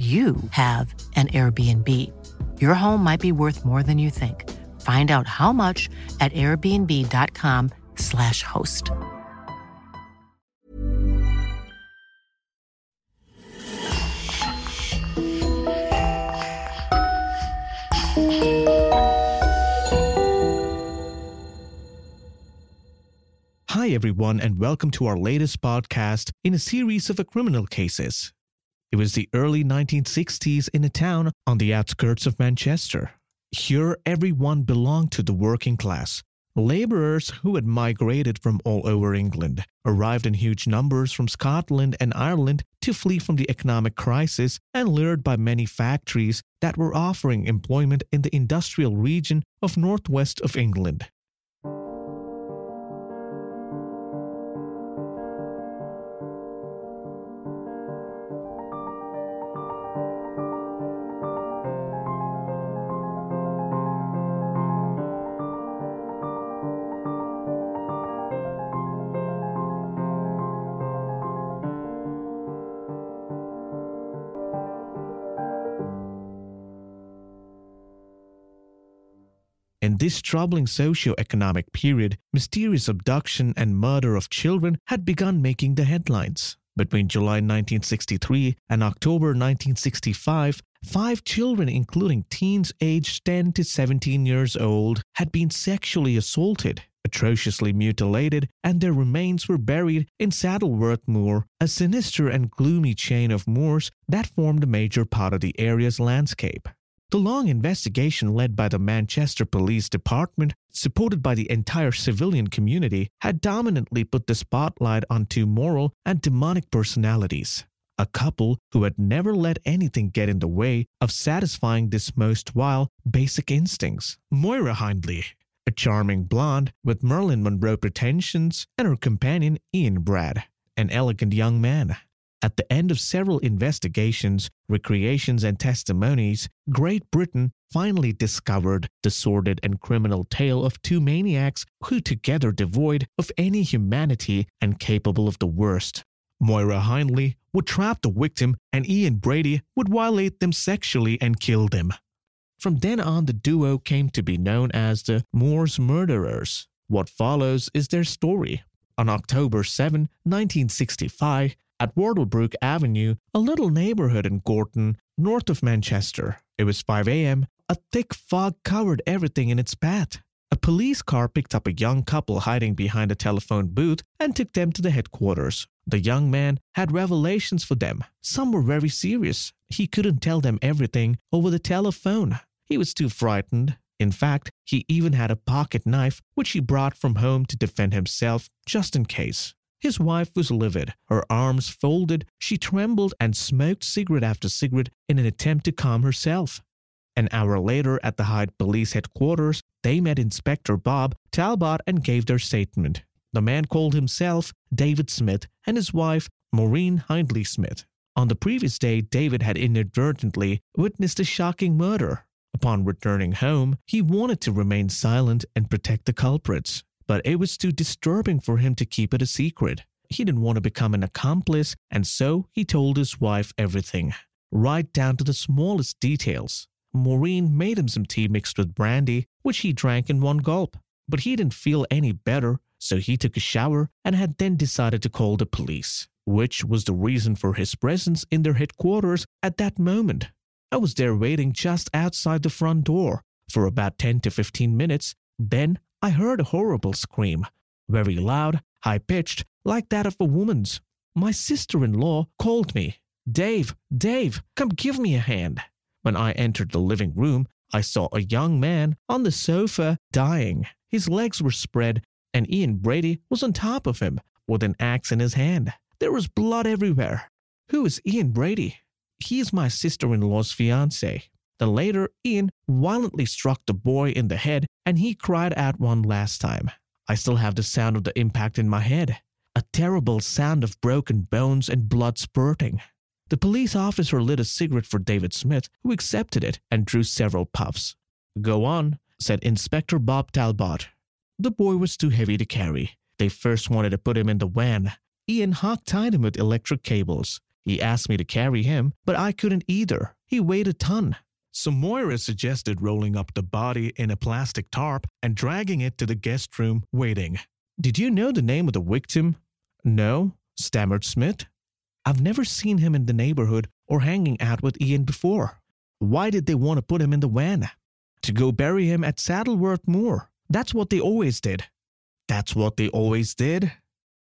you have an Airbnb. Your home might be worth more than you think. Find out how much at airbnb.com/slash host. Hi, everyone, and welcome to our latest podcast in a series of criminal cases. It was the early 1960s in a town on the outskirts of Manchester. Here, everyone belonged to the working class. Labourers who had migrated from all over England arrived in huge numbers from Scotland and Ireland to flee from the economic crisis and lured by many factories that were offering employment in the industrial region of northwest of England. This troubling socio-economic period, mysterious abduction and murder of children had begun making the headlines. Between July 1963 and October 1965, five children, including teens aged 10 to 17 years old, had been sexually assaulted, atrociously mutilated, and their remains were buried in Saddleworth Moor, a sinister and gloomy chain of moors that formed a major part of the area's landscape. The long investigation led by the Manchester Police Department, supported by the entire civilian community, had dominantly put the spotlight on two moral and demonic personalities. A couple who had never let anything get in the way of satisfying this most vile basic instincts. Moira Hindley, a charming blonde with Marilyn Monroe pretensions, and her companion Ian Brady, an elegant young man. At the end of several investigations, recreations, and testimonies, Great Britain finally discovered the sordid and criminal tale of two maniacs who, together devoid of any humanity and capable of the worst. Moira Hindley would trap the victim, and Ian Brady would violate them sexually and kill them. From then on, the duo came to be known as the Moors Murderers. What follows is their story. On October 7, 1965, at Wardlebrook Avenue, a little neighborhood in Gorton, north of Manchester. It was 5 a.m. A thick fog covered everything in its path. A police car picked up a young couple hiding behind a telephone booth and took them to the headquarters. The young man had revelations for them. Some were very serious. He couldn't tell them everything over the telephone. He was too frightened. In fact, he even had a pocket knife which he brought from home to defend himself just in case. His wife was livid, her arms folded, she trembled and smoked cigarette after cigarette in an attempt to calm herself. An hour later, at the Hyde Police headquarters, they met Inspector Bob Talbot and gave their statement. The man called himself David Smith and his wife Maureen Hindley Smith. On the previous day, David had inadvertently witnessed a shocking murder. Upon returning home, he wanted to remain silent and protect the culprits but it was too disturbing for him to keep it a secret. He didn't want to become an accomplice, and so he told his wife everything, right down to the smallest details. Maureen made him some tea mixed with brandy, which he drank in one gulp. But he didn't feel any better, so he took a shower and had then decided to call the police, which was the reason for his presence in their headquarters at that moment. I was there waiting just outside the front door for about 10 to 15 minutes. Then I heard a horrible scream, very loud, high pitched, like that of a woman's. My sister in law called me. Dave, Dave, come give me a hand. When I entered the living room, I saw a young man on the sofa dying. His legs were spread, and Ian Brady was on top of him with an axe in his hand. There was blood everywhere. Who is Ian Brady? He is my sister in law's fiance. Then later, Ian violently struck the boy in the head and he cried out one last time. I still have the sound of the impact in my head a terrible sound of broken bones and blood spurting. The police officer lit a cigarette for David Smith, who accepted it and drew several puffs. Go on, said Inspector Bob Talbot. The boy was too heavy to carry. They first wanted to put him in the van. Ian hog tied him with electric cables. He asked me to carry him, but I couldn't either. He weighed a ton. So Moira suggested rolling up the body in a plastic tarp and dragging it to the guest room, waiting. Did you know the name of the victim? No, stammered Smith. I've never seen him in the neighborhood or hanging out with Ian before. Why did they want to put him in the van? To go bury him at Saddleworth Moor. That's what they always did. That's what they always did?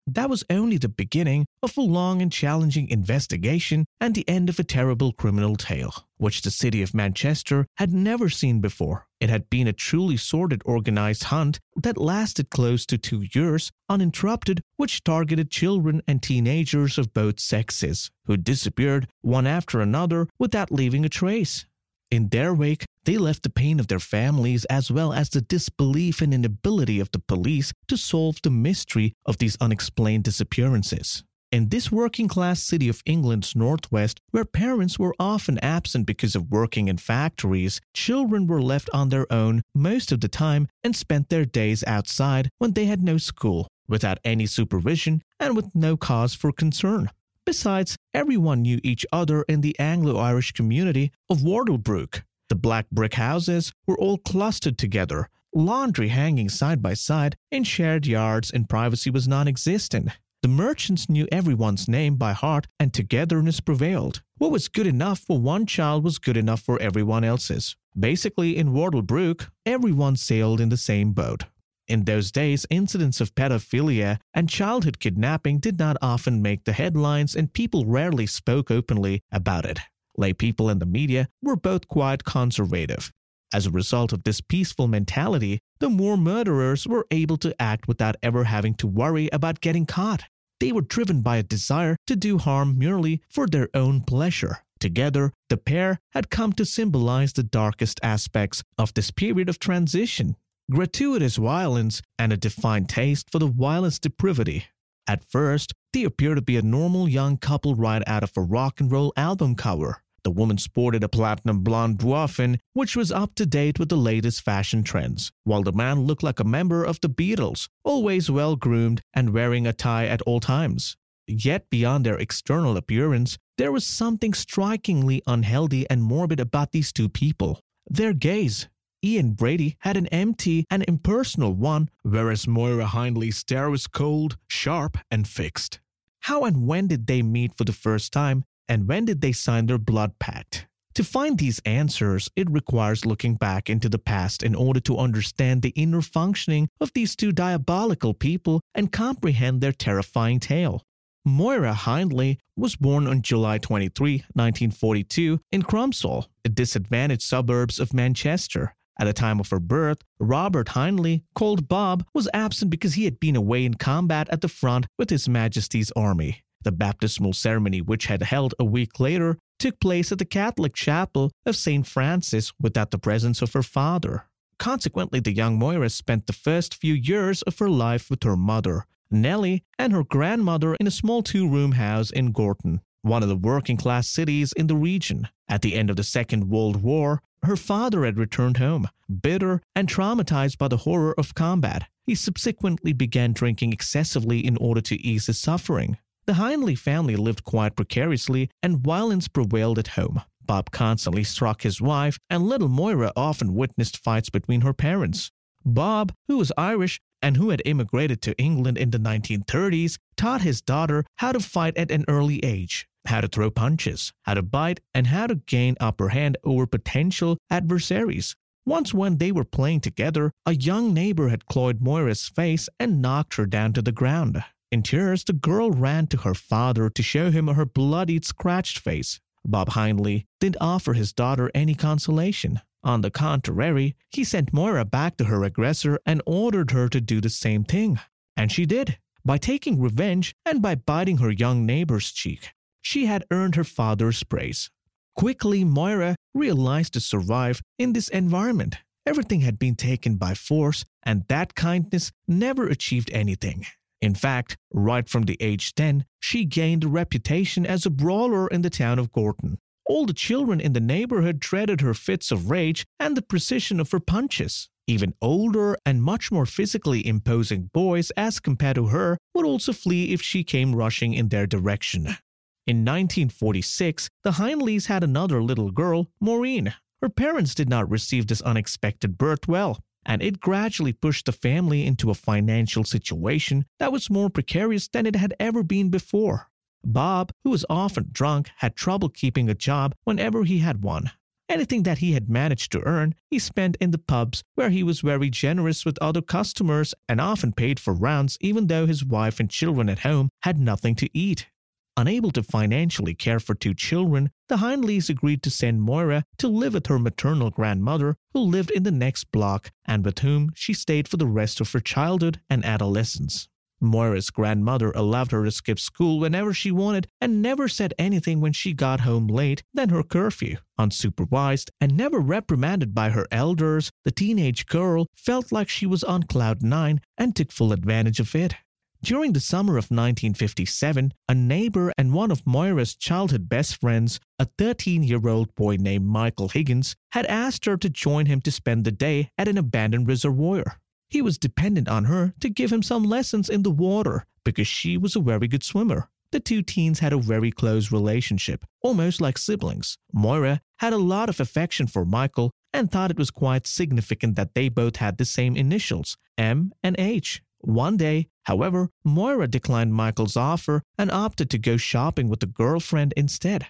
That was only the beginning of a long and challenging investigation and the end of a terrible criminal tale, which the city of Manchester had never seen before. It had been a truly sordid organized hunt that lasted close to two years, uninterrupted, which targeted children and teenagers of both sexes, who disappeared one after another without leaving a trace. In their wake, they left the pain of their families as well as the disbelief and inability of the police to solve the mystery of these unexplained disappearances. In this working class city of England's northwest, where parents were often absent because of working in factories, children were left on their own most of the time and spent their days outside when they had no school, without any supervision and with no cause for concern. Besides, everyone knew each other in the Anglo Irish community of Wardlebrook. The black brick houses were all clustered together, laundry hanging side by side in shared yards, and privacy was non existent. The merchants knew everyone's name by heart, and togetherness prevailed. What was good enough for one child was good enough for everyone else's. Basically, in Wardlebrook, everyone sailed in the same boat. In those days, incidents of pedophilia and childhood kidnapping did not often make the headlines, and people rarely spoke openly about it. Lay people and the media were both quite conservative. As a result of this peaceful mentality, the Moor murderers were able to act without ever having to worry about getting caught. They were driven by a desire to do harm merely for their own pleasure. Together, the pair had come to symbolize the darkest aspects of this period of transition gratuitous violence, and a defined taste for the vilest depravity. At first, they appeared to be a normal young couple right out of a rock and roll album cover. The woman sported a platinum blonde bouffant, which was up to date with the latest fashion trends, while the man looked like a member of the Beatles, always well groomed and wearing a tie at all times. Yet, beyond their external appearance, there was something strikingly unhealthy and morbid about these two people. Their gaze, Ian Brady had an empty and impersonal one, whereas Moira Hindley's stare was cold, sharp, and fixed. How and when did they meet for the first time, and when did they sign their blood pact? To find these answers, it requires looking back into the past in order to understand the inner functioning of these two diabolical people and comprehend their terrifying tale. Moira Hindley was born on July 23, 1942, in Crumpsall, a disadvantaged suburbs of Manchester. At the time of her birth, Robert Hindley, called Bob, was absent because he had been away in combat at the front with His Majesty's army. The baptismal ceremony, which had held a week later, took place at the Catholic chapel of St. Francis without the presence of her father. Consequently, the young Moira spent the first few years of her life with her mother, Nellie, and her grandmother in a small two room house in Gorton, one of the working class cities in the region. At the end of the Second World War, her father had returned home, bitter and traumatized by the horror of combat. He subsequently began drinking excessively in order to ease his suffering. The Hindley family lived quite precariously, and violence prevailed at home. Bob constantly struck his wife, and little Moira often witnessed fights between her parents. Bob, who was Irish and who had immigrated to England in the 1930s, taught his daughter how to fight at an early age how to throw punches, how to bite, and how to gain upper hand over potential adversaries. Once, when they were playing together, a young neighbor had clawed Moira's face and knocked her down to the ground. In tears, the girl ran to her father to show him her bloodied, scratched face. Bob Hindley didn't offer his daughter any consolation. On the contrary, he sent Moira back to her aggressor and ordered her to do the same thing. And she did, by taking revenge and by biting her young neighbor's cheek she had earned her father's praise. Quickly, Moira realized to survive in this environment, everything had been taken by force, and that kindness never achieved anything. In fact, right from the age 10, she gained a reputation as a brawler in the town of Gorton. All the children in the neighborhood dreaded her fits of rage and the precision of her punches. Even older and much more physically imposing boys, as compared to her, would also flee if she came rushing in their direction. In 1946, the Hindleys had another little girl, Maureen. Her parents did not receive this unexpected birth well, and it gradually pushed the family into a financial situation that was more precarious than it had ever been before. Bob, who was often drunk, had trouble keeping a job whenever he had one. Anything that he had managed to earn, he spent in the pubs, where he was very generous with other customers and often paid for rounds, even though his wife and children at home had nothing to eat. Unable to financially care for two children, the Hindleys agreed to send Moira to live with her maternal grandmother, who lived in the next block and with whom she stayed for the rest of her childhood and adolescence. Moira's grandmother allowed her to skip school whenever she wanted and never said anything when she got home late than her curfew. Unsupervised and never reprimanded by her elders, the teenage girl felt like she was on cloud nine and took full advantage of it. During the summer of 1957, a neighbor and one of Moira's childhood best friends, a 13 year old boy named Michael Higgins, had asked her to join him to spend the day at an abandoned reservoir. He was dependent on her to give him some lessons in the water because she was a very good swimmer. The two teens had a very close relationship, almost like siblings. Moira had a lot of affection for Michael and thought it was quite significant that they both had the same initials, M and H. One day, however, Moira declined Michael's offer and opted to go shopping with a girlfriend instead.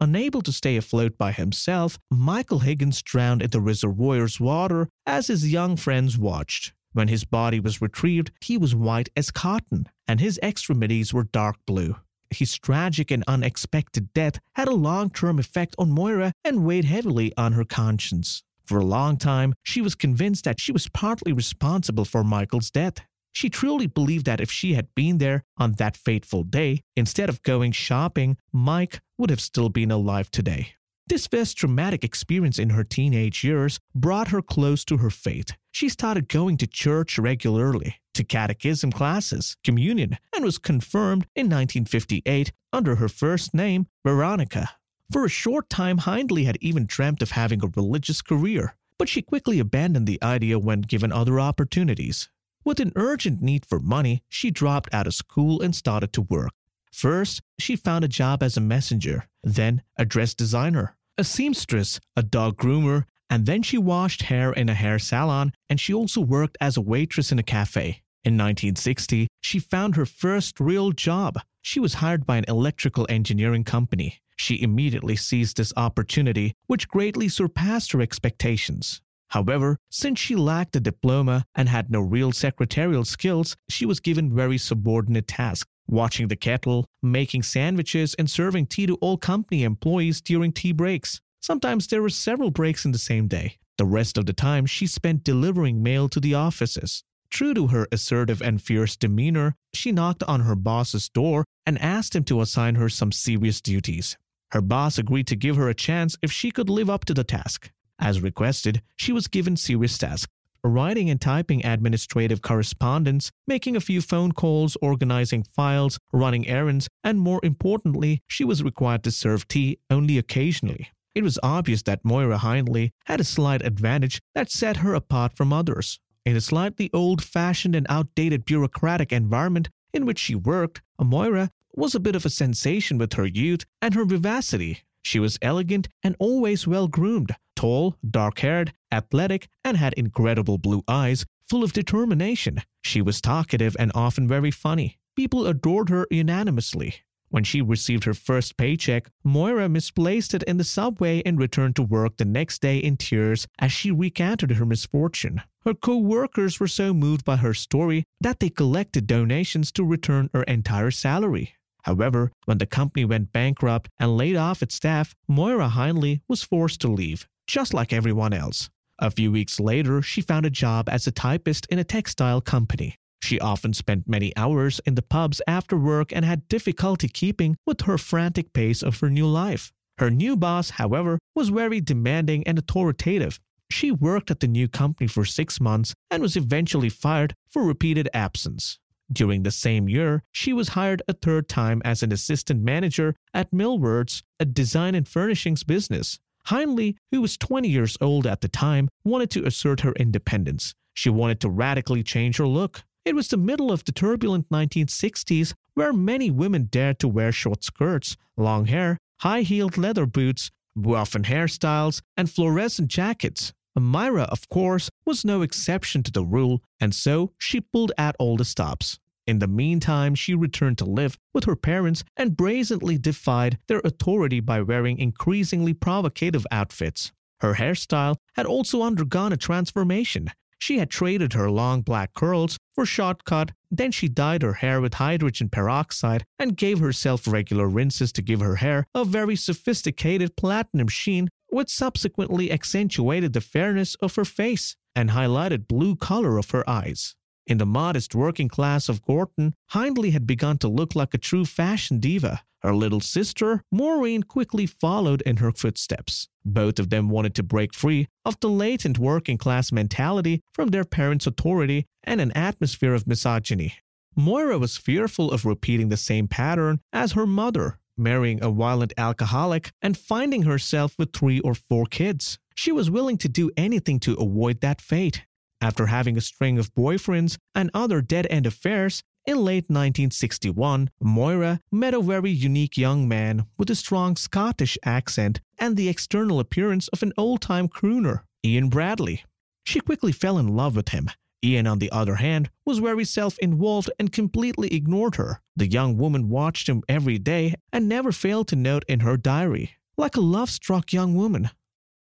Unable to stay afloat by himself, Michael Higgins drowned in the reservoir's water as his young friends watched. When his body was retrieved, he was white as cotton, and his extremities were dark blue. His tragic and unexpected death had a long term effect on Moira and weighed heavily on her conscience. For a long time, she was convinced that she was partly responsible for Michael's death. She truly believed that if she had been there on that fateful day, instead of going shopping, Mike would have still been alive today. This first traumatic experience in her teenage years brought her close to her faith. She started going to church regularly, to catechism classes, communion, and was confirmed in 1958 under her first name, Veronica. For a short time, Hindley had even dreamt of having a religious career, but she quickly abandoned the idea when given other opportunities. With an urgent need for money, she dropped out of school and started to work. First, she found a job as a messenger, then a dress designer, a seamstress, a dog groomer, and then she washed hair in a hair salon and she also worked as a waitress in a cafe. In 1960, she found her first real job. She was hired by an electrical engineering company. She immediately seized this opportunity, which greatly surpassed her expectations. However, since she lacked a diploma and had no real secretarial skills, she was given very subordinate tasks watching the kettle, making sandwiches, and serving tea to all company employees during tea breaks. Sometimes there were several breaks in the same day. The rest of the time she spent delivering mail to the offices. True to her assertive and fierce demeanor, she knocked on her boss's door and asked him to assign her some serious duties. Her boss agreed to give her a chance if she could live up to the task. As requested, she was given serious tasks writing and typing administrative correspondence, making a few phone calls, organizing files, running errands, and more importantly, she was required to serve tea only occasionally. It was obvious that Moira Hindley had a slight advantage that set her apart from others. In a slightly old fashioned and outdated bureaucratic environment in which she worked, Moira was a bit of a sensation with her youth and her vivacity. She was elegant and always well groomed, tall, dark haired, athletic, and had incredible blue eyes, full of determination. She was talkative and often very funny. People adored her unanimously. When she received her first paycheck, Moira misplaced it in the subway and returned to work the next day in tears as she recounted her misfortune. Her co workers were so moved by her story that they collected donations to return her entire salary. However, when the company went bankrupt and laid off its staff, Moira Hindley was forced to leave, just like everyone else. A few weeks later, she found a job as a typist in a textile company. She often spent many hours in the pubs after work and had difficulty keeping with her frantic pace of her new life. Her new boss, however, was very demanding and authoritative. She worked at the new company for six months and was eventually fired for repeated absence. During the same year, she was hired a third time as an assistant manager at Millwards, a design and furnishings business. Hindley, who was 20 years old at the time, wanted to assert her independence. She wanted to radically change her look. It was the middle of the turbulent 1960s where many women dared to wear short skirts, long hair, high heeled leather boots, bouffant hairstyles, and fluorescent jackets. Myra, of course, was no exception to the rule, and so she pulled at all the stops. In the meantime, she returned to live with her parents and brazenly defied their authority by wearing increasingly provocative outfits. Her hairstyle had also undergone a transformation. She had traded her long black curls for short cut, then she dyed her hair with hydrogen peroxide and gave herself regular rinses to give her hair a very sophisticated platinum sheen, which subsequently accentuated the fairness of her face and highlighted blue color of her eyes. In the modest working class of Gorton, Hindley had begun to look like a true fashion diva. Her little sister, Maureen, quickly followed in her footsteps. Both of them wanted to break free of the latent working class mentality from their parents' authority and an atmosphere of misogyny. Moira was fearful of repeating the same pattern as her mother, marrying a violent alcoholic and finding herself with three or four kids. She was willing to do anything to avoid that fate. After having a string of boyfriends and other dead end affairs, in late 1961, Moira met a very unique young man with a strong Scottish accent and the external appearance of an old time crooner, Ian Bradley. She quickly fell in love with him. Ian, on the other hand, was very self involved and completely ignored her. The young woman watched him every day and never failed to note in her diary, like a love struck young woman.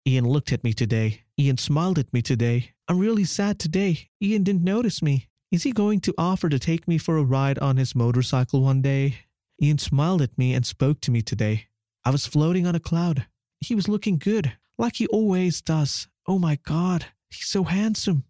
Ian looked at me today. Ian smiled at me today. I'm really sad today. Ian didn't notice me. Is he going to offer to take me for a ride on his motorcycle one day? Ian smiled at me and spoke to me today. I was floating on a cloud. He was looking good, like he always does. Oh my God, he's so handsome.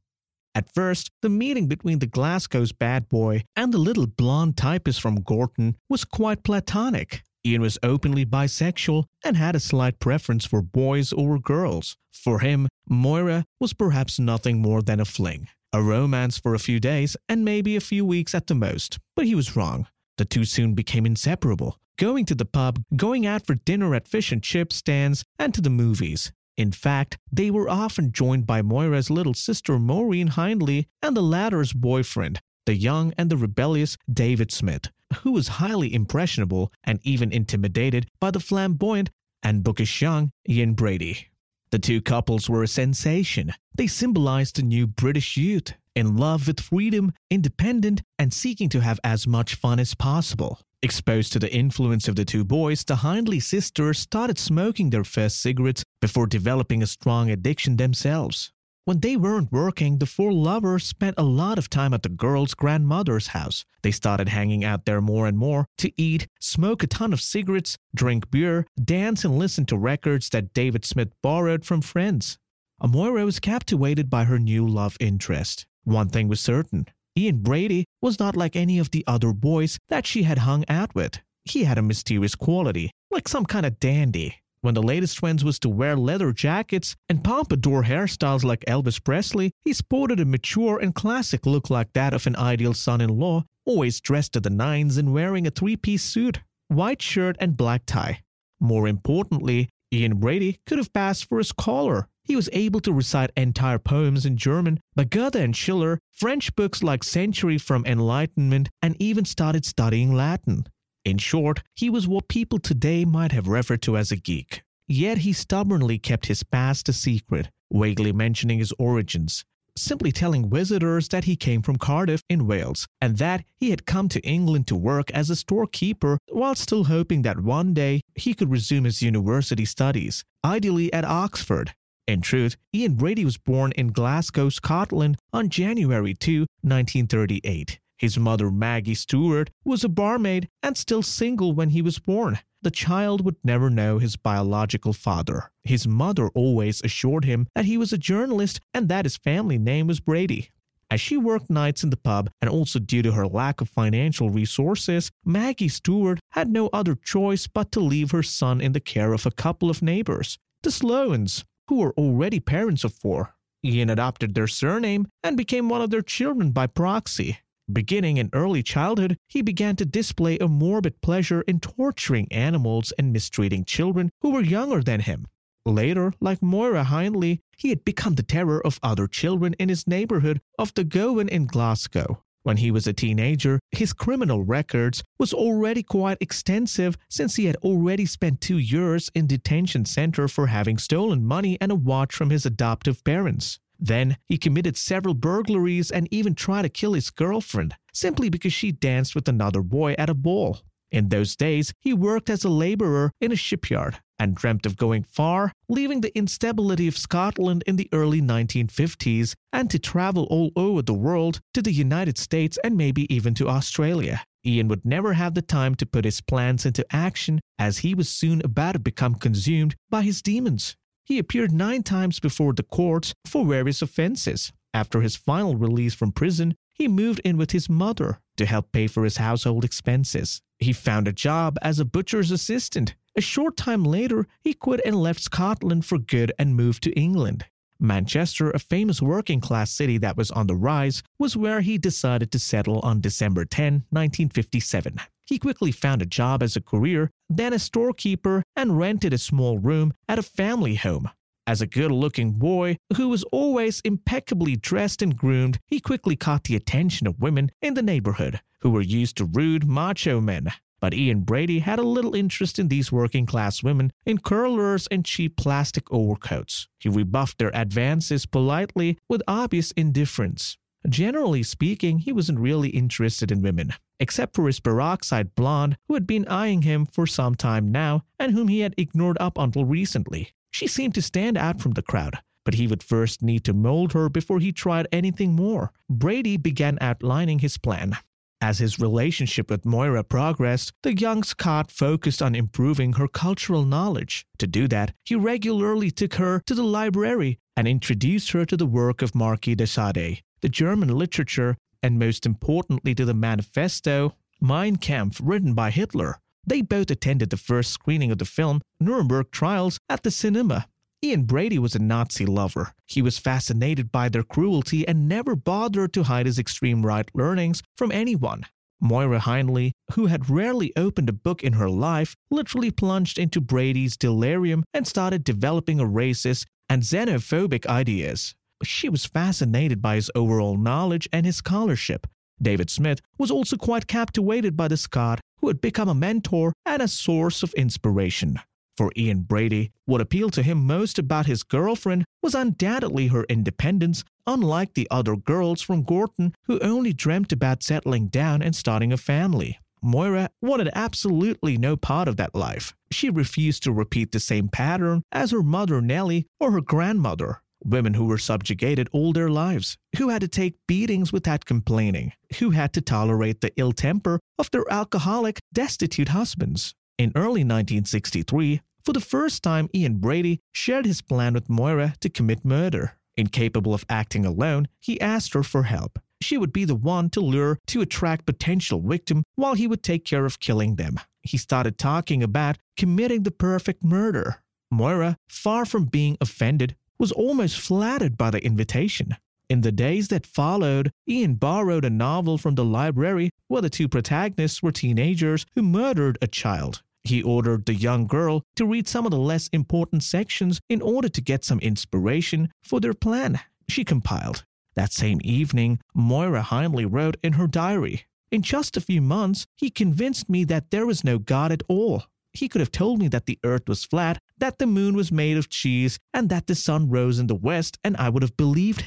At first, the meeting between the Glasgow's bad boy and the little blonde typist from Gorton was quite platonic. Ian was openly bisexual and had a slight preference for boys over girls. For him, Moira was perhaps nothing more than a fling, a romance for a few days and maybe a few weeks at the most. But he was wrong. The two soon became inseparable, going to the pub, going out for dinner at fish and chip stands, and to the movies. In fact, they were often joined by Moira's little sister Maureen Hindley and the latter's boyfriend, the young and the rebellious David Smith, who was highly impressionable and even intimidated by the flamboyant and bookish young Ian Brady. The two couples were a sensation. They symbolized the new British youth, in love with freedom, independent, and seeking to have as much fun as possible. Exposed to the influence of the two boys, the Hindley sisters started smoking their first cigarettes before developing a strong addiction themselves. When they weren't working, the four lovers spent a lot of time at the girl's grandmother's house. They started hanging out there more and more to eat, smoke a ton of cigarettes, drink beer, dance, and listen to records that David Smith borrowed from friends. Moira was captivated by her new love interest. One thing was certain Ian Brady was not like any of the other boys that she had hung out with. He had a mysterious quality, like some kind of dandy. When the latest trend was to wear leather jackets and pompadour hairstyles like Elvis Presley, he sported a mature and classic look like that of an ideal son in law, always dressed to the nines and wearing a three piece suit, white shirt, and black tie. More importantly, Ian Brady could have passed for a scholar. He was able to recite entire poems in German by Goethe and Schiller, French books like Century from Enlightenment, and even started studying Latin. In short, he was what people today might have referred to as a geek. Yet he stubbornly kept his past a secret, vaguely mentioning his origins, simply telling visitors that he came from Cardiff in Wales and that he had come to England to work as a storekeeper while still hoping that one day he could resume his university studies, ideally at Oxford. In truth, Ian Brady was born in Glasgow, Scotland on January 2, 1938. His mother, Maggie Stewart, was a barmaid and still single when he was born. The child would never know his biological father. His mother always assured him that he was a journalist and that his family name was Brady. As she worked nights in the pub and also due to her lack of financial resources, Maggie Stewart had no other choice but to leave her son in the care of a couple of neighbors, the Sloans, who were already parents of four. Ian adopted their surname and became one of their children by proxy. Beginning in early childhood, he began to display a morbid pleasure in torturing animals and mistreating children who were younger than him. Later, like Moira Hindley, he had become the terror of other children in his neighborhood of the Gowan in Glasgow. When he was a teenager, his criminal records was already quite extensive since he had already spent two years in detention center for having stolen money and a watch from his adoptive parents. Then he committed several burglaries and even tried to kill his girlfriend simply because she danced with another boy at a ball. In those days, he worked as a laborer in a shipyard and dreamt of going far, leaving the instability of Scotland in the early 1950s and to travel all over the world to the United States and maybe even to Australia. Ian would never have the time to put his plans into action as he was soon about to become consumed by his demons. He appeared nine times before the courts for various offenses. After his final release from prison, he moved in with his mother to help pay for his household expenses. He found a job as a butcher's assistant. A short time later, he quit and left Scotland for good and moved to England. Manchester, a famous working class city that was on the rise, was where he decided to settle on December 10, 1957. He quickly found a job as a courier, then a storekeeper, and rented a small room at a family home. As a good looking boy who was always impeccably dressed and groomed, he quickly caught the attention of women in the neighborhood who were used to rude macho men. But Ian Brady had a little interest in these working class women in curlers and cheap plastic overcoats. He rebuffed their advances politely with obvious indifference. Generally speaking, he wasn't really interested in women, except for his peroxide blonde who had been eyeing him for some time now and whom he had ignored up until recently. She seemed to stand out from the crowd, but he would first need to mold her before he tried anything more. Brady began outlining his plan. As his relationship with Moira progressed, the young Scot focused on improving her cultural knowledge. To do that, he regularly took her to the library and introduced her to the work of Marquis de Sade, the German literature, and most importantly to the manifesto Mein Kampf written by Hitler. They both attended the first screening of the film Nuremberg Trials at the cinema. Ian Brady was a Nazi lover. He was fascinated by their cruelty and never bothered to hide his extreme right learnings from anyone. Moira Hindley, who had rarely opened a book in her life, literally plunged into Brady's delirium and started developing a racist and xenophobic ideas she was fascinated by his overall knowledge and his scholarship. David Smith was also quite captivated by the Scot, who had become a mentor and a source of inspiration. For Ian Brady, what appealed to him most about his girlfriend was undoubtedly her independence, unlike the other girls from Gorton who only dreamt about settling down and starting a family. Moira wanted absolutely no part of that life. She refused to repeat the same pattern as her mother Nellie or her grandmother. Women who were subjugated all their lives, who had to take beatings without complaining, who had to tolerate the ill temper of their alcoholic, destitute husbands. In early 1963, for the first time, Ian Brady shared his plan with Moira to commit murder. Incapable of acting alone, he asked her for help. She would be the one to lure to attract potential victim while he would take care of killing them. He started talking about committing the perfect murder. Moira, far from being offended, was almost flattered by the invitation. In the days that followed, Ian borrowed a novel from the library where the two protagonists were teenagers who murdered a child. He ordered the young girl to read some of the less important sections in order to get some inspiration for their plan. She compiled. That same evening, Moira Hindley wrote in her diary In just a few months, he convinced me that there was no God at all. He could have told me that the earth was flat, that the moon was made of cheese, and that the sun rose in the west, and I would have believed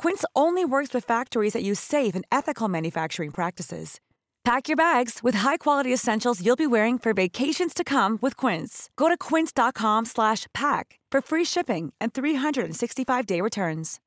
Quince only works with factories that use safe and ethical manufacturing practices. Pack your bags with high-quality essentials you'll be wearing for vacations to come with Quince. Go to quince.com/pack for free shipping and 365-day returns.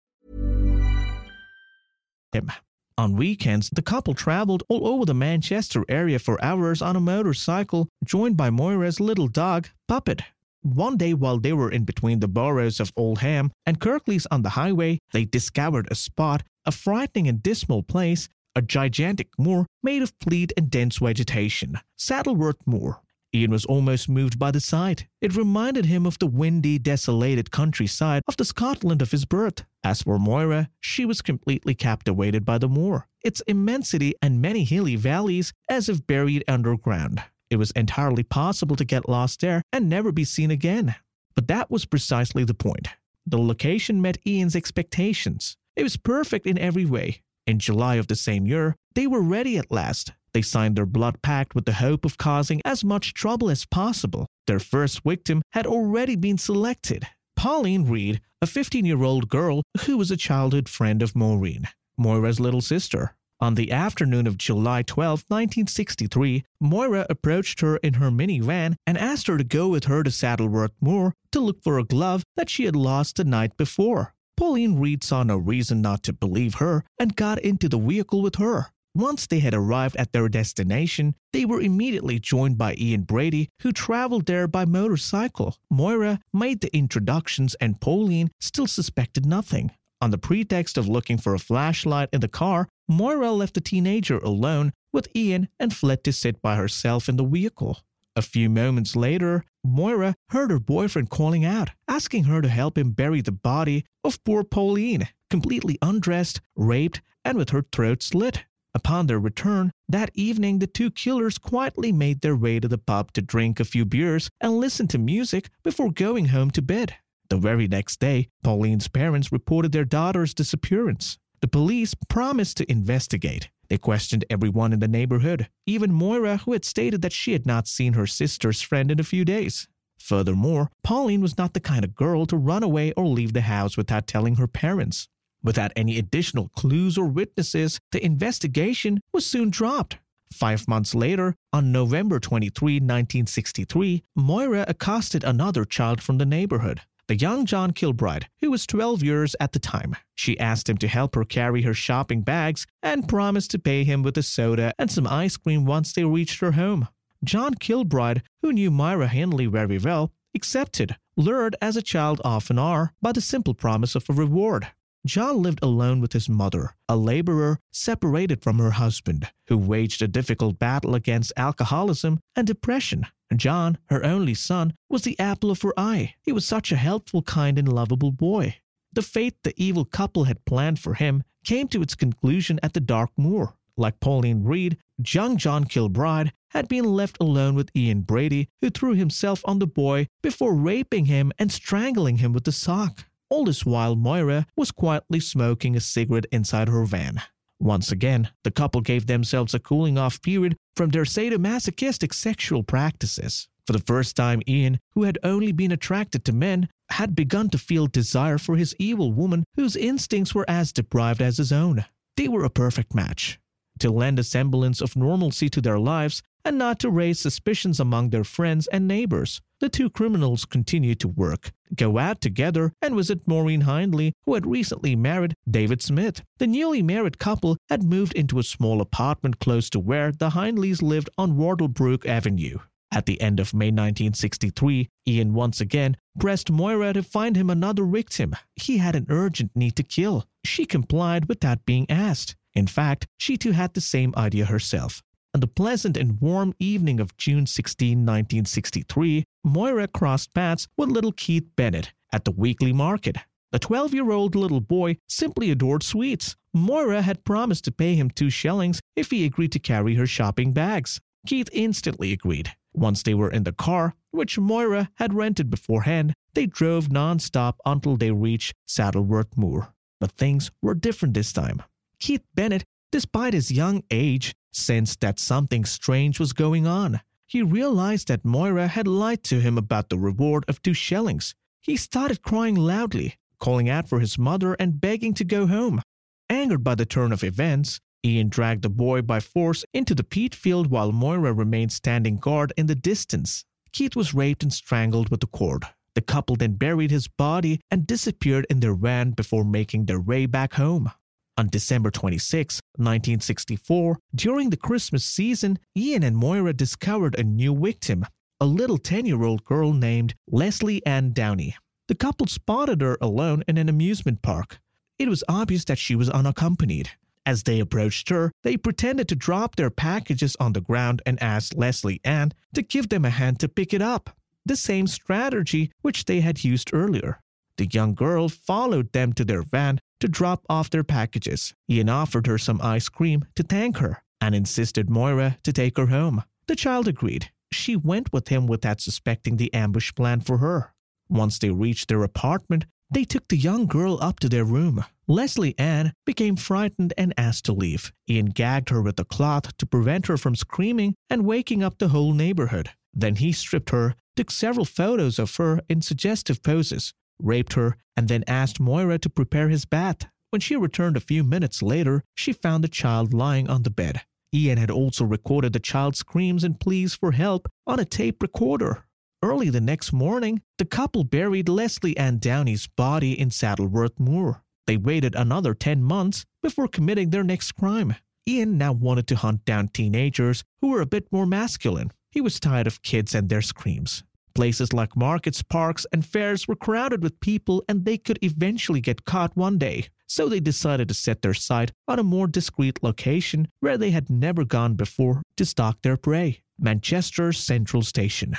On weekends, the couple traveled all over the Manchester area for hours on a motorcycle, joined by Moira's little dog, Puppet. One day, while they were in between the boroughs of Oldham and Kirklees on the highway, they discovered a spot, a frightening and dismal place, a gigantic moor made of peat and dense vegetation, Saddleworth Moor. Ian was almost moved by the sight. It reminded him of the windy, desolated countryside of the Scotland of his birth. As for Moira, she was completely captivated by the moor, its immensity and many hilly valleys as if buried underground. It was entirely possible to get lost there and never be seen again. But that was precisely the point. The location met Ian's expectations. It was perfect in every way. In July of the same year, they were ready at last. They signed their blood pact with the hope of causing as much trouble as possible. Their first victim had already been selected Pauline Reade, a 15 year old girl who was a childhood friend of Maureen, Moira's little sister. On the afternoon of July 12, 1963, Moira approached her in her minivan and asked her to go with her to Saddleworth Moor to look for a glove that she had lost the night before. Pauline Reade saw no reason not to believe her and got into the vehicle with her. Once they had arrived at their destination, they were immediately joined by Ian Brady, who traveled there by motorcycle. Moira made the introductions, and Pauline still suspected nothing. On the pretext of looking for a flashlight in the car, Moira left the teenager alone with Ian and fled to sit by herself in the vehicle. A few moments later, Moira heard her boyfriend calling out, asking her to help him bury the body of poor Pauline, completely undressed, raped, and with her throat slit. Upon their return that evening, the two killers quietly made their way to the pub to drink a few beers and listen to music before going home to bed. The very next day, Pauline's parents reported their daughter's disappearance. The police promised to investigate. They questioned everyone in the neighborhood, even Moira, who had stated that she had not seen her sister's friend in a few days. Furthermore, Pauline was not the kind of girl to run away or leave the house without telling her parents. Without any additional clues or witnesses, the investigation was soon dropped. Five months later, on November 23, 1963, Moira accosted another child from the neighborhood, the young John Kilbride, who was 12 years at the time. She asked him to help her carry her shopping bags and promised to pay him with a soda and some ice cream once they reached her home. John Kilbride, who knew Myra Hindley very well, accepted, lured as a child often are by the simple promise of a reward. John lived alone with his mother, a laborer separated from her husband, who waged a difficult battle against alcoholism and depression. John, her only son, was the apple of her eye. He was such a helpful, kind, and lovable boy. The fate the evil couple had planned for him came to its conclusion at the Dark Moor. Like Pauline Reade, young John Kilbride had been left alone with Ian Brady, who threw himself on the boy before raping him and strangling him with a sock. All this while, Moira was quietly smoking a cigarette inside her van. Once again, the couple gave themselves a cooling off period from their sadomasochistic sexual practices. For the first time, Ian, who had only been attracted to men, had begun to feel desire for his evil woman whose instincts were as deprived as his own. They were a perfect match. To lend a semblance of normalcy to their lives and not to raise suspicions among their friends and neighbors, the two criminals continued to work, go out together, and visit Maureen Hindley, who had recently married David Smith. The newly married couple had moved into a small apartment close to where the Hindleys lived on Wardlebrook Avenue. At the end of May 1963, Ian once again pressed Moira to find him another victim. He had an urgent need to kill. She complied without being asked. In fact, she too had the same idea herself. On the pleasant and warm evening of June 16, 1963, Moira crossed paths with little Keith Bennett at the weekly market. The 12 year old little boy simply adored sweets. Moira had promised to pay him two shillings if he agreed to carry her shopping bags. Keith instantly agreed. Once they were in the car, which Moira had rented beforehand, they drove non-stop until they reached Saddleworth Moor. But things were different this time. Keith Bennett, despite his young age, sensed that something strange was going on. He realized that Myra had lied to him about the reward of two shillings. He started crying loudly, calling out for his mother and begging to go home. Angered by the turn of events, Ian dragged the boy by force into the peat field while Myra remained standing guard in the distance. Keith was raped and strangled with a cord. The couple then buried his body and disappeared in their van before making their way back home. On December 26, 1964, during the Christmas season, Ian and Myra discovered a new victim, a little 10 year old girl named Leslie Ann Downey. The couple spotted her alone in an amusement park. It was obvious that she was unaccompanied. As they approached her, they pretended to drop their packages on the ground and asked Leslie Ann to give them a hand to pick it up, the same strategy which they had used earlier. The young girl followed them to their van to drop off their packages. Ian offered her some ice cream to thank her and insisted Myra to take her home. The child agreed. She went with him without suspecting the ambush planned for her. Once they reached their apartment, they took the young girl up to their room. Leslie Ann became frightened and asked to leave. Ian gagged her with a cloth to prevent her from screaming and waking up the whole neighborhood. Then he stripped her, took several photos of her in suggestive poses, raped her, and then asked Myra to prepare his bath. When she returned a few minutes later, she found the child lying on the bed. Ian had also recorded the child's screams and pleas for help on a tape recorder. Early the next morning, the couple buried Leslie Ann Downey's body in Saddleworth Moor. They waited another 10 months before committing their next crime. Ian now wanted to hunt down teenagers who were a bit more masculine. He was tired of kids and their screams. Places like markets, parks, and fairs were crowded with people and they could eventually get caught one day. So they decided to set their sight on a more discreet location where they had never gone before to stalk their prey Manchester Central Station.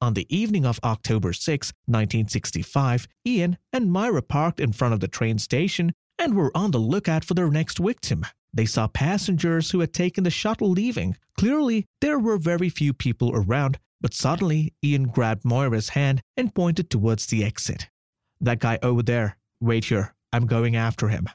On the evening of October 6, 1965, Ian and Myra parked in front of the train station and were on the lookout for their next victim. They saw passengers who had taken the shuttle leaving. Clearly, there were very few people around, but suddenly Ian grabbed Myra's hand and pointed towards the exit. That guy over there, wait here, I'm going after him.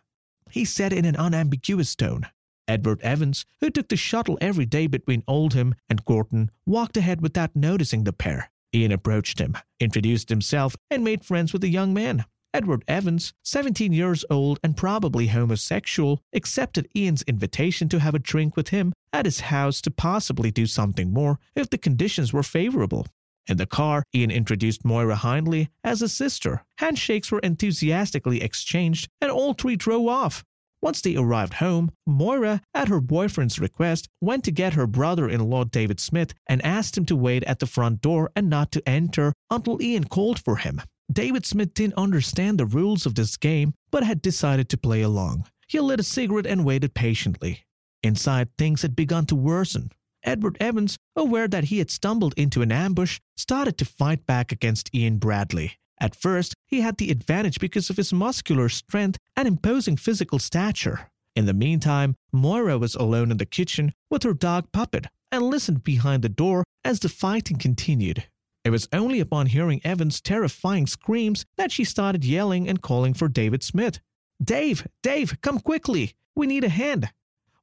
He said in an unambiguous tone. Edward Evans, who took the shuttle every day between Oldham and Gorton, walked ahead without noticing the pair. Ian approached him, introduced himself, and made friends with the young man. Edward Evans, 17 years old and probably homosexual, accepted Ian's invitation to have a drink with him at his house to possibly do something more if the conditions were favorable. In the car, Ian introduced Myra Hindley as a sister. Handshakes were enthusiastically exchanged, and all three drove off. Once they arrived home, Myra, at her boyfriend's request, went to get her brother in law David Smith and asked him to wait at the front door and not to enter until Ian called for him. David Smith didn't understand the rules of this game but had decided to play along. He lit a cigarette and waited patiently. Inside, things had begun to worsen. Edward Evans, aware that he had stumbled into an ambush, started to fight back against Ian Brady. At first, he had the advantage because of his muscular strength and imposing physical stature. In the meantime, Myra was alone in the kitchen with her dog Puppet and listened behind the door as the fighting continued. It was only upon hearing Evans' terrifying screams that she started yelling and calling for David Smith. Dave, Dave, come quickly! We need a hand!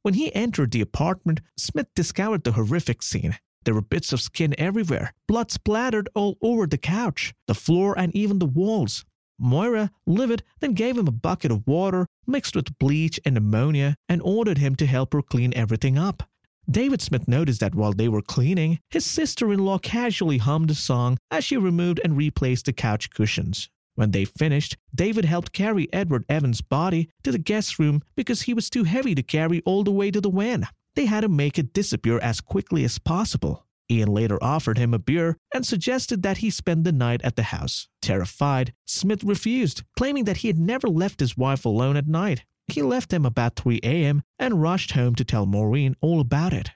When he entered the apartment, Smith discovered the horrific scene. There were bits of skin everywhere, blood splattered all over the couch, the floor, and even the walls. Myra, livid, then gave him a bucket of water mixed with bleach and ammonia and ordered him to help her clean everything up. David Smith noticed that while they were cleaning, his sister in law casually hummed a song as she removed and replaced the couch cushions. When they finished, David helped carry Edward Evans' body to the guest room because he was too heavy to carry all the way to the van. They had to make it disappear as quickly as possible. Ian later offered him a beer and suggested that he spend the night at the house. Terrified, Smith refused, claiming that he had never left his wife alone at night. He left them about 3 a.m. and rushed home to tell Maureen all about it.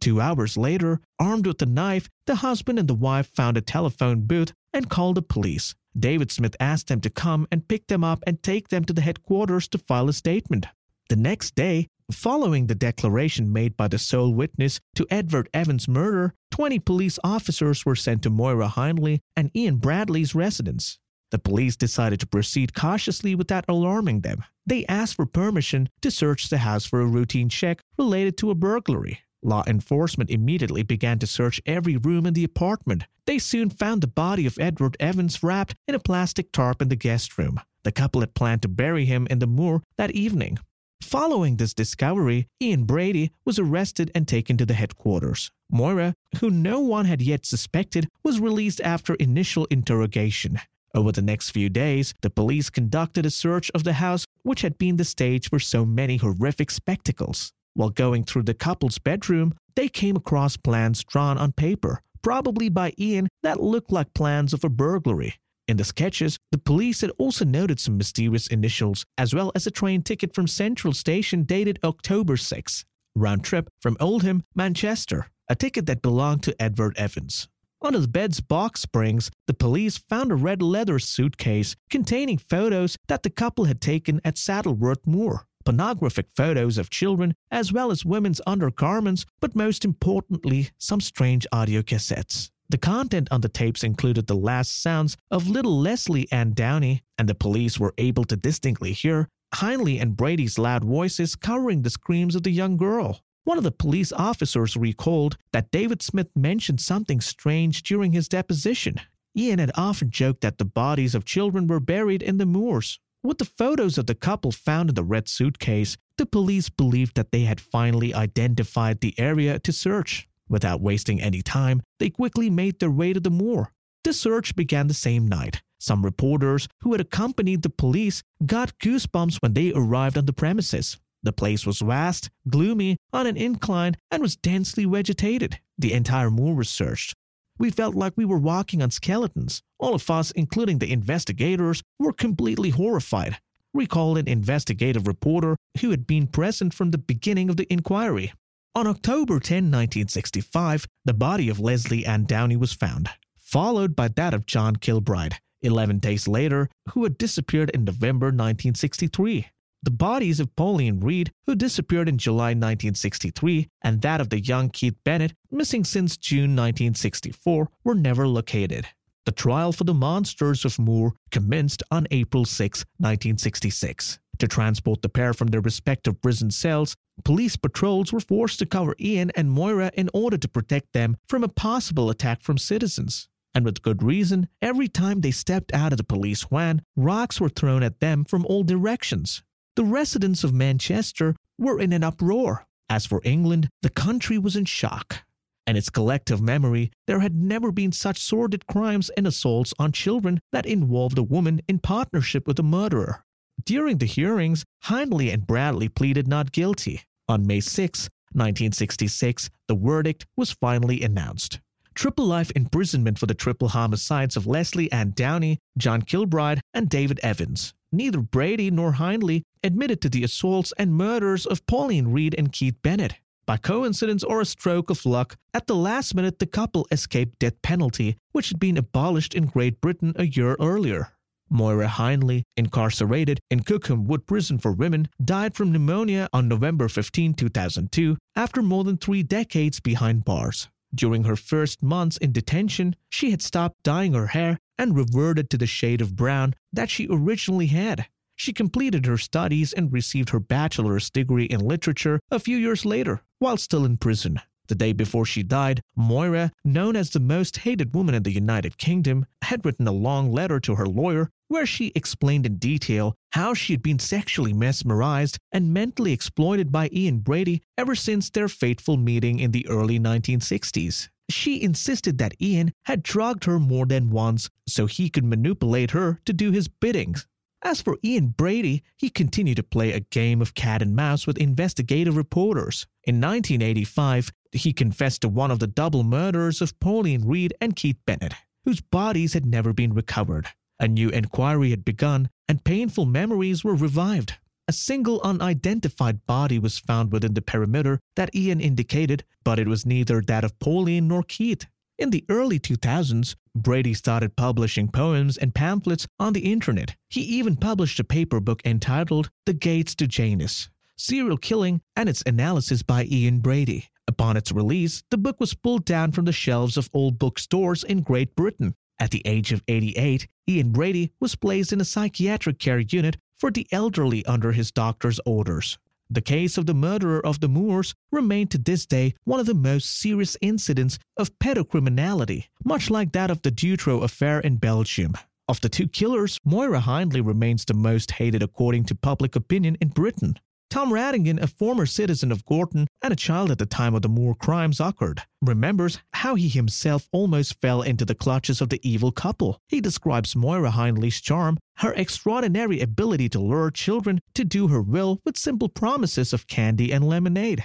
Two hours later, armed with a knife, the husband and the wife found a telephone booth and called the police. David Smith asked them to come and pick them up and take them to the headquarters to file a statement. The next day, following the declaration made by the sole witness to Edward Evans' murder, 20 police officers were sent to Myra Hindley and Ian Brady's residence. The police decided to proceed cautiously without alarming them. They asked for permission to search the house for a routine check related to a burglary. Law enforcement immediately began to search every room in the apartment. They soon found the body of Edward Evans wrapped in a plastic tarp in the guest room. The couple had planned to bury him in the moor that evening. Following this discovery, Ian Brady was arrested and taken to the headquarters. Myra, who no one had yet suspected, was released after initial interrogation. Over the next few days, the police conducted a search of the house, which had been the stage for so many horrific spectacles. While going through the couple's bedroom, they came across plans drawn on paper, probably by Ian, that looked like plans of a burglary. In the sketches, the police had also noted some mysterious initials, as well as a train ticket from Central Station dated October 6, round trip from Oldham, Manchester, a ticket that belonged to Edward Evans. Under the bed's box springs, the police found a red leather suitcase containing photos that the couple had taken at Saddleworth Moor. Pornographic photos of children, as well as women's undergarments, but most importantly, some strange audio cassettes. The content on the tapes included the last sounds of little Leslie Ann Downey, and the police were able to distinctly hear Hindley and Brady's loud voices covering the screams of the young girl. One of the police officers recalled that David Smith mentioned something strange during his deposition. Ian had often joked that the bodies of children were buried in the moors. With the photos of the couple found in the red suitcase, the police believed that they had finally identified the area to search. Without wasting any time, they quickly made their way to the moor. The search began the same night. Some reporters who had accompanied the police got goosebumps when they arrived on the premises. The place was vast, gloomy, on an incline, and was densely vegetated. The entire moor was searched. We felt like we were walking on skeletons. All of us, including the investigators, were completely horrified, recalled an investigative reporter who had been present from the beginning of the inquiry. On October 10, 1965, the body of Leslie Ann Downey was found, followed by that of John Kilbride, 11 days later, who had disappeared in November 1963. The bodies of Pauline Reade, who disappeared in July 1963, and that of the young Keith Bennett, missing since June 1964, were never located. The trial for the monsters of Moor commenced on April 6, 1966. To transport the pair from their respective prison cells, police patrols were forced to cover Ian and Myra in order to protect them from a possible attack from citizens. And with good reason, every time they stepped out of the police van, rocks were thrown at them from all directions. The residents of Manchester were in an uproar. As for England, the country was in shock. In its collective memory, there had never been such sordid crimes and assaults on children that involved a woman in partnership with a murderer. During the hearings, Hindley and Brady pleaded not guilty. On May 6, 1966, the verdict was finally announced. Triple life imprisonment for the triple homicides of Leslie Ann Downey, John Kilbride, and David Evans. Neither Brady nor Hindley admitted to the assaults and murders of Pauline Reade and Keith Bennett. By coincidence or a stroke of luck, at the last minute the couple escaped death penalty, which had been abolished in Great Britain a year earlier. Myra Hindley, incarcerated in Cookham Wood Prison for Women, died from pneumonia on November 15, 2002, after more than three decades behind bars. During her first months in detention, she had stopped dyeing her hair and reverted to the shade of brown that she originally had. She completed her studies and received her bachelor's degree in literature a few years later, while still in prison. The day before she died, Myra, known as the most hated woman in the United Kingdom, had written a long letter to her lawyer where she explained in detail how she had been sexually mesmerized and mentally exploited by Ian Brady ever since their fateful meeting in the early 1960s. She insisted that Ian had drugged her more than once so he could manipulate her to do his biddings. As for Ian Brady, he continued to play a game of cat and mouse with investigative reporters. In 1985, he confessed to one of the double murders of Pauline Reade and Keith Bennett, whose bodies had never been recovered. A new inquiry had begun, and painful memories were revived. A single unidentified body was found within the perimeter that Ian indicated, but it was neither that of Pauline nor Keith. In the early 2000s, Brady started publishing poems and pamphlets on the internet. He even published a paper book entitled The Gates to Janus Serial Killing and Its Analysis by Ian Brady. Upon its release, the book was pulled down from the shelves of old bookstores in Great Britain. At the age of 88, Ian Brady was placed in a psychiatric care unit for the elderly under his doctor's orders. The case of the murderer of the Moors remained to this day one of the most serious incidents of pedocriminality, much like that of the Dutroux affair in Belgium. Of the two killers, Myra Hindley remains the most hated according to public opinion in Britain. Tom Radigan, a former citizen of Gorton and a child at the time of the Moor crimes occurred, remembers how he himself almost fell into the clutches of the evil couple. He describes Myra Hindley's charm, her extraordinary ability to lure children to do her will with simple promises of candy and lemonade.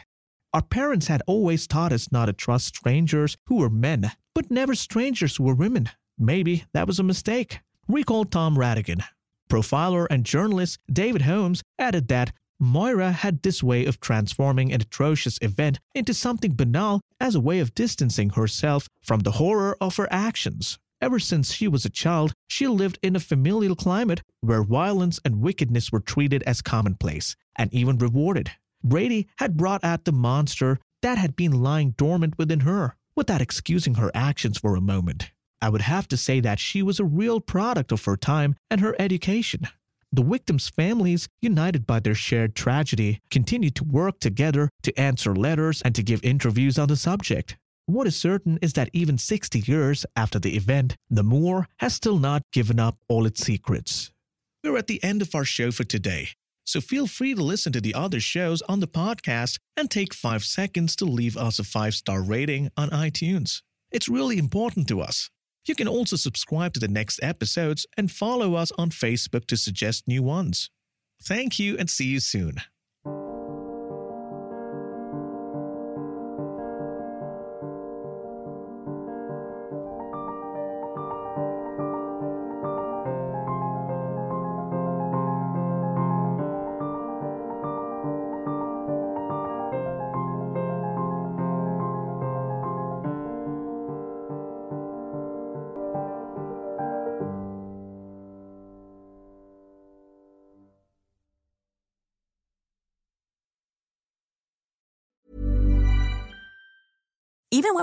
Our parents had always taught us not to trust strangers who were men, but never strangers who were women. Maybe that was a mistake. Recall Tom Radigan, Profiler and journalist David Holmes added that Myra had this way of transforming an atrocious event into something banal as a way of distancing herself from the horror of her actions. Ever since she was a child, she lived in a familial climate where violence and wickedness were treated as commonplace and even rewarded. Brady had brought out the monster that had been lying dormant within her, without excusing her actions for a moment. I would have to say that she was a real product of her time and her education. The victims' families, united by their shared tragedy, continued to work together to answer letters and to give interviews on the subject. What is certain is that even 60 years after the event, the Moor has still not given up all its secrets. We're at the end of our show for today, so feel free to listen to the other shows on the podcast and take five seconds to leave us a five star rating on iTunes. It's really important to us. You can also subscribe to the next episodes and follow us on Facebook to suggest new ones. Thank you and see you soon.